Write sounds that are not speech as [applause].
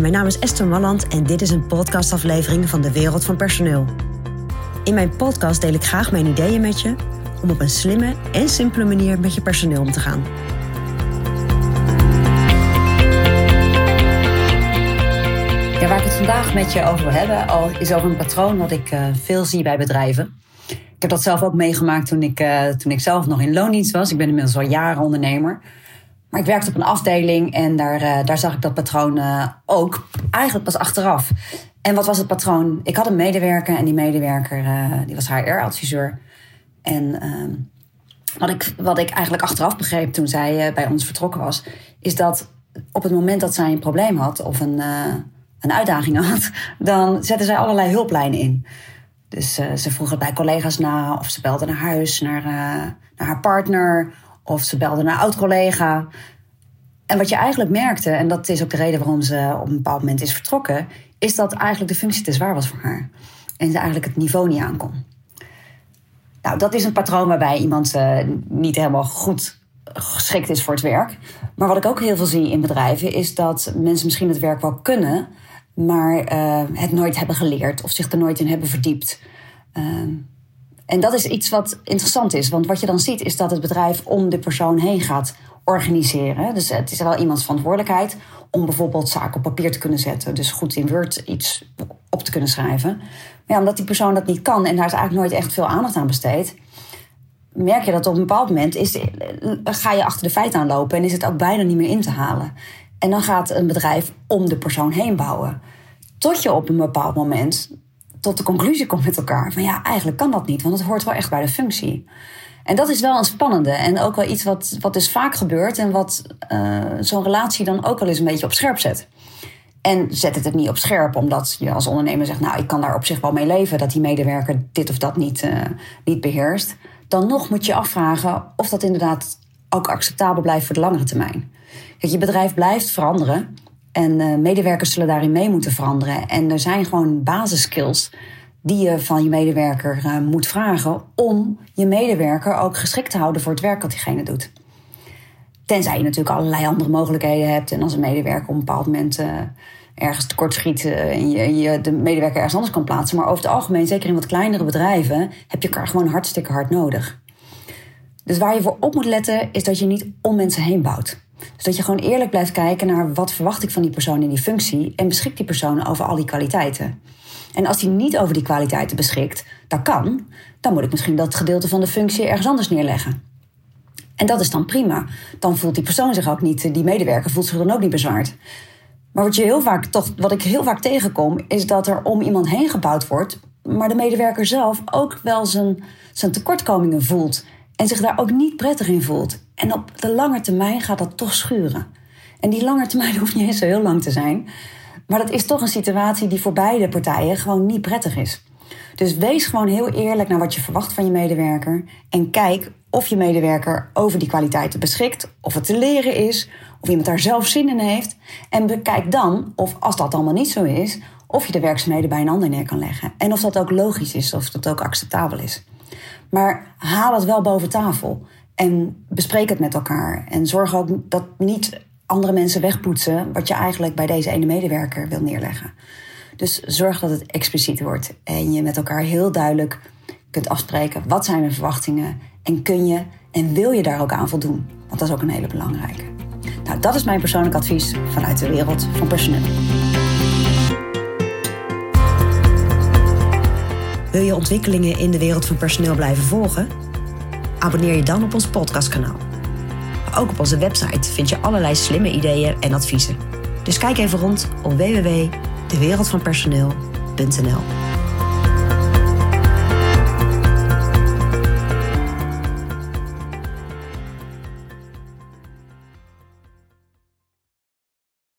Mijn naam is Esther Malland en dit is een podcastaflevering van de Wereld van Personeel. In mijn podcast deel ik graag mijn ideeën met je om op een slimme en simpele manier met je personeel om te gaan. Waar ik het vandaag met je over wil hebben, is over een patroon wat ik uh, veel zie bij bedrijven. Ik heb dat zelf ook meegemaakt toen ik, uh, toen ik zelf nog in loondienst was. Ik ben inmiddels al jaren ondernemer. Maar ik werkte op een afdeling en daar, uh, daar zag ik dat patroon ook. Eigenlijk pas achteraf. En wat was het patroon? Ik had een medewerker en die medewerker die was HR-adviseur. En ehm, wat, ik, wat ik eigenlijk achteraf begreep toen zij bij ons vertrokken was, is dat op het moment dat zij een probleem had of een een uitdaging [laughs] had, dan zetten zij allerlei hulplijnen in. Dus uh, ze vroegen bij collega's na, of ze belden naar huis, naar, uh, naar haar partner, of ze belden een oud-collega. En wat je eigenlijk merkte, en dat is ook de reden waarom ze op een bepaald moment is vertrokken, is dat eigenlijk de functie te zwaar was voor haar. En ze eigenlijk het niveau niet aankon. Nou, dat is een patroon waarbij iemand uh, niet helemaal goed geschikt is voor het werk. Maar wat ik ook heel veel zie in bedrijven, is dat mensen misschien het werk wel kunnen, maar uh, het nooit hebben geleerd of zich er nooit in hebben verdiept. Uh, en dat is iets wat interessant is, want wat je dan ziet is dat het bedrijf om de persoon heen gaat organiseren. Dus het is wel iemands verantwoordelijkheid om bijvoorbeeld zaken op papier te kunnen zetten, dus goed in Word iets op te kunnen schrijven. Maar ja, omdat die persoon dat niet kan en daar is eigenlijk nooit echt veel aandacht aan besteed, merk je dat op een bepaald moment is, ga je achter de feiten aanlopen en is het ook bijna niet meer in te halen. En dan gaat een bedrijf om de persoon heen bouwen. Tot je op een bepaald moment tot de conclusie komt met elkaar: van ja, eigenlijk kan dat niet, want het hoort wel echt bij de functie. En dat is wel een spannende en ook wel iets wat, wat dus vaak gebeurt en wat uh, zo'n relatie dan ook wel eens een beetje op scherp zet. En zet het het niet op scherp, omdat je als ondernemer zegt: Nou, ik kan daar op zich wel mee leven dat die medewerker dit of dat niet, uh, niet beheerst. Dan nog moet je afvragen of dat inderdaad ook acceptabel blijft voor de langere termijn. Kijk, je bedrijf blijft veranderen. En uh, medewerkers zullen daarin mee moeten veranderen. En er zijn gewoon basiskills die je van je medewerker uh, moet vragen om je medewerker ook geschikt te houden voor het werk dat diegene doet. Tenzij je natuurlijk allerlei andere mogelijkheden hebt. En als een medewerker op een bepaald moment uh, ergens tekort schiet en je, je, de medewerker ergens anders kan plaatsen. Maar over het algemeen, zeker in wat kleinere bedrijven, heb je elkaar gewoon hartstikke hard nodig. Dus waar je voor op moet letten, is dat je niet om mensen heen bouwt. Dus dat je gewoon eerlijk blijft kijken naar wat verwacht ik van die persoon in die functie en beschikt die persoon over al die kwaliteiten. En als hij niet over die kwaliteiten beschikt, dat kan, dan moet ik misschien dat gedeelte van de functie ergens anders neerleggen. En dat is dan prima. Dan voelt die persoon zich ook niet, die medewerker voelt zich dan ook niet bezwaard. Maar wat, je heel vaak, toch, wat ik heel vaak tegenkom, is dat er om iemand heen gebouwd wordt, maar de medewerker zelf ook wel zijn, zijn tekortkomingen voelt en zich daar ook niet prettig in voelt. En op de lange termijn gaat dat toch schuren. En die lange termijn [laughs] hoeft niet eens zo heel lang te zijn. Maar dat is toch een situatie die voor beide partijen gewoon niet prettig is. Dus wees gewoon heel eerlijk naar wat je verwacht van je medewerker. En kijk of je medewerker over die kwaliteiten beschikt. Of het te leren is. Of iemand daar zelf zin in heeft. En bekijk dan of, als dat allemaal niet zo is, of je de werkzaamheden bij een ander neer kan leggen. En of dat ook logisch is, of dat ook acceptabel is. Maar haal het wel boven tafel. En bespreek het met elkaar. En zorg ook dat niet andere mensen wegpoetsen wat je eigenlijk bij deze ene medewerker wil neerleggen. Dus zorg dat het expliciet wordt en je met elkaar heel duidelijk kunt afspreken wat zijn de verwachtingen en kun je en wil je daar ook aan voldoen. Want dat is ook een hele belangrijke. Nou, dat is mijn persoonlijk advies vanuit de wereld van personeel. Wil je ontwikkelingen in de wereld van personeel blijven volgen? Abonneer je dan op ons podcastkanaal. Ook op onze website vind je allerlei slimme ideeën en adviezen. Dus kijk even rond op www.dewereldvanpersoneel.nl.